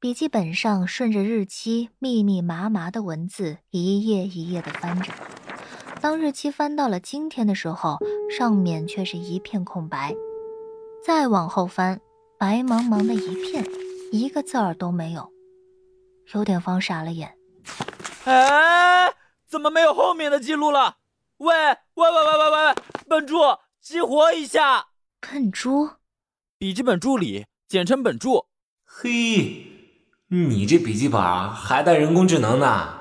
笔记本上顺着日期密密麻麻的文字一页一页的翻着。当日期翻到了今天的时候，上面却是一片空白。再往后翻，白茫茫的一片，一个字儿都没有。有点方傻了眼。哎，怎么没有后面的记录了？喂喂喂喂喂喂，笨猪，激活一下！笨猪，笔记本助理，简称本柱。嘿。你这笔记本还带人工智能呢？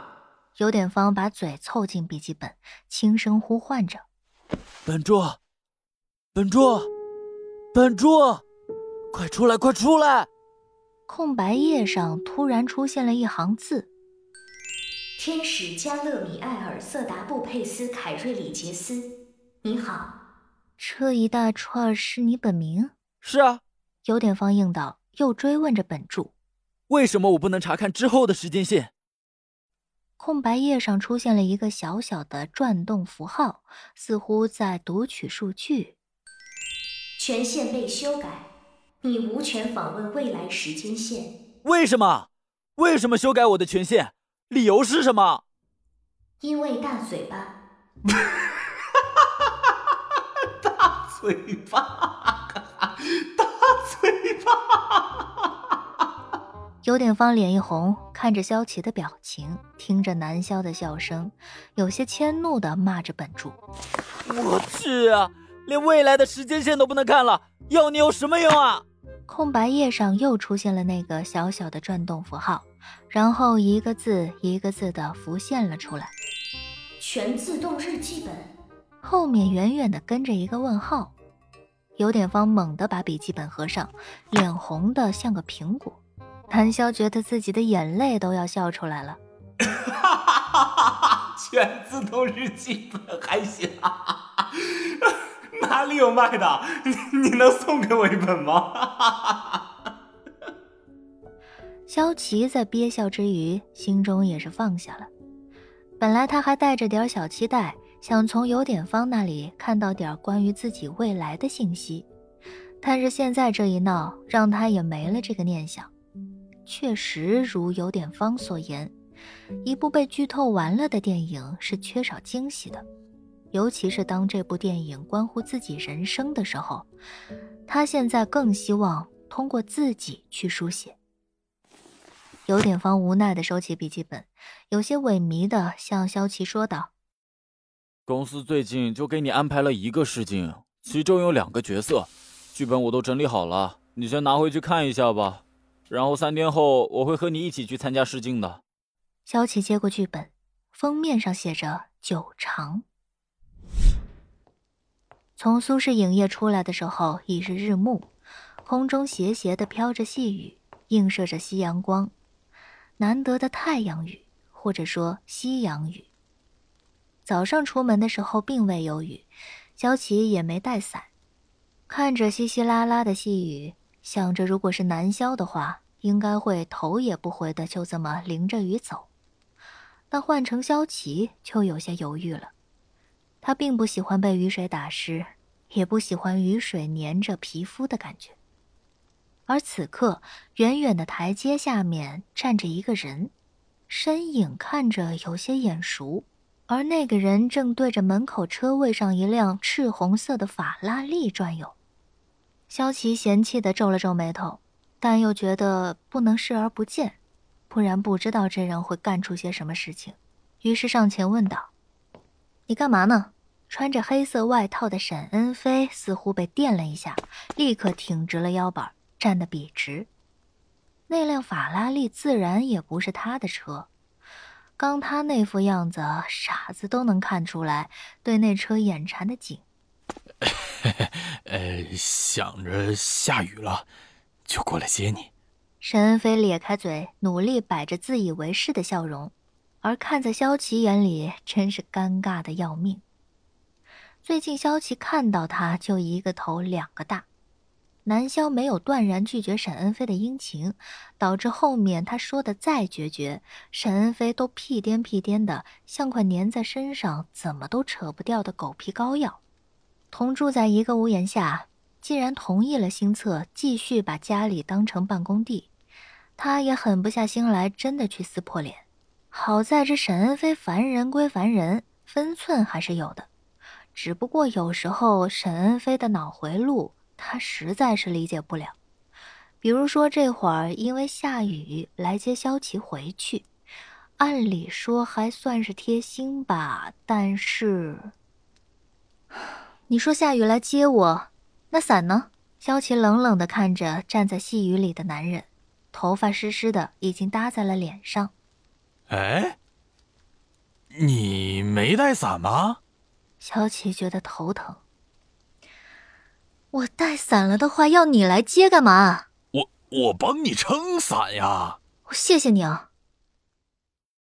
有点方把嘴凑近笔记本，轻声呼唤着：“本柱，本柱，本柱，快出来，快出来！”空白页上突然出现了一行字：“天使加勒米埃尔瑟达布佩斯凯瑞里杰斯，你好。”这一大串是你本名？是啊。有点方应道，又追问着本柱。为什么我不能查看之后的时间线？空白页上出现了一个小小的转动符号，似乎在读取数据。权限被修改，你无权访问未来时间线。为什么？为什么修改我的权限？理由是什么？因为大嘴巴。大嘴巴，大嘴巴。有点方脸一红，看着萧琪的表情，听着南萧的笑声，有些迁怒的骂着本柱：“我去啊，连未来的时间线都不能看了，要你有什么用啊？”空白页上又出现了那个小小的转动符号，然后一个字一个字的浮现了出来：“全自动日记本。”后面远远的跟着一个问号。尤典芳猛地把笔记本合上，脸红的像个苹果。谭潇觉得自己的眼泪都要笑出来了。全自动日记本还行，哪里有卖的？你能送给我一本吗？萧琪在憋笑之余，心中也是放下了。本来他还带着点小期待，想从有点方那里看到点关于自己未来的信息，但是现在这一闹，让他也没了这个念想。确实如有点方所言，一部被剧透完了的电影是缺少惊喜的，尤其是当这部电影关乎自己人生的时候，他现在更希望通过自己去书写。有点方无奈的收起笔记本，有些萎靡的向萧琪说道：“公司最近就给你安排了一个试镜，其中有两个角色，剧本我都整理好了，你先拿回去看一下吧。”然后三天后我会和你一起去参加试镜的。萧琪接过剧本，封面上写着“九长”。从苏氏影业出来的时候已是日暮，空中斜斜的飘着细雨，映射着夕阳光，难得的太阳雨，或者说夕阳雨。早上出门的时候并未有雨，萧琪也没带伞，看着稀稀拉拉的细雨。想着，如果是南萧的话，应该会头也不回的就这么淋着雨走。但换成萧琪就有些犹豫了。他并不喜欢被雨水打湿，也不喜欢雨水粘着皮肤的感觉。而此刻，远远的台阶下面站着一个人，身影看着有些眼熟，而那个人正对着门口车位上一辆赤红色的法拉利转悠。萧琪嫌弃的皱了皱眉头，但又觉得不能视而不见，不然不知道这人会干出些什么事情。于是上前问道：“你干嘛呢？”穿着黑色外套的沈恩飞似乎被电了一下，立刻挺直了腰板，站得笔直。那辆法拉利自然也不是他的车，刚他那副样子，傻子都能看出来，对那车眼馋的紧。呃，想着下雨了，就过来接你。沈恩飞咧开嘴，努力摆着自以为是的笑容，而看在萧琪眼里，真是尴尬的要命。最近萧琪看到他就一个头两个大，南萧没有断然拒绝沈恩飞的殷勤，导致后面他说的再决绝，沈恩飞都屁颠屁颠的，像块粘在身上怎么都扯不掉的狗皮膏药。同住在一个屋檐下，既然同意了新策，继续把家里当成办公地，他也狠不下心来，真的去撕破脸。好在这沈恩飞烦人归烦人，分寸还是有的。只不过有时候沈恩飞的脑回路，他实在是理解不了。比如说这会儿因为下雨来接萧琪回去，按理说还算是贴心吧，但是，你说下雨来接我，那伞呢？萧琪冷冷的看着站在细雨里的男人。头发湿湿的，已经搭在了脸上。哎，你没带伞吗？萧琪觉得头疼。我带伞了的话，要你来接干嘛？我我帮你撑伞呀。我谢谢你啊。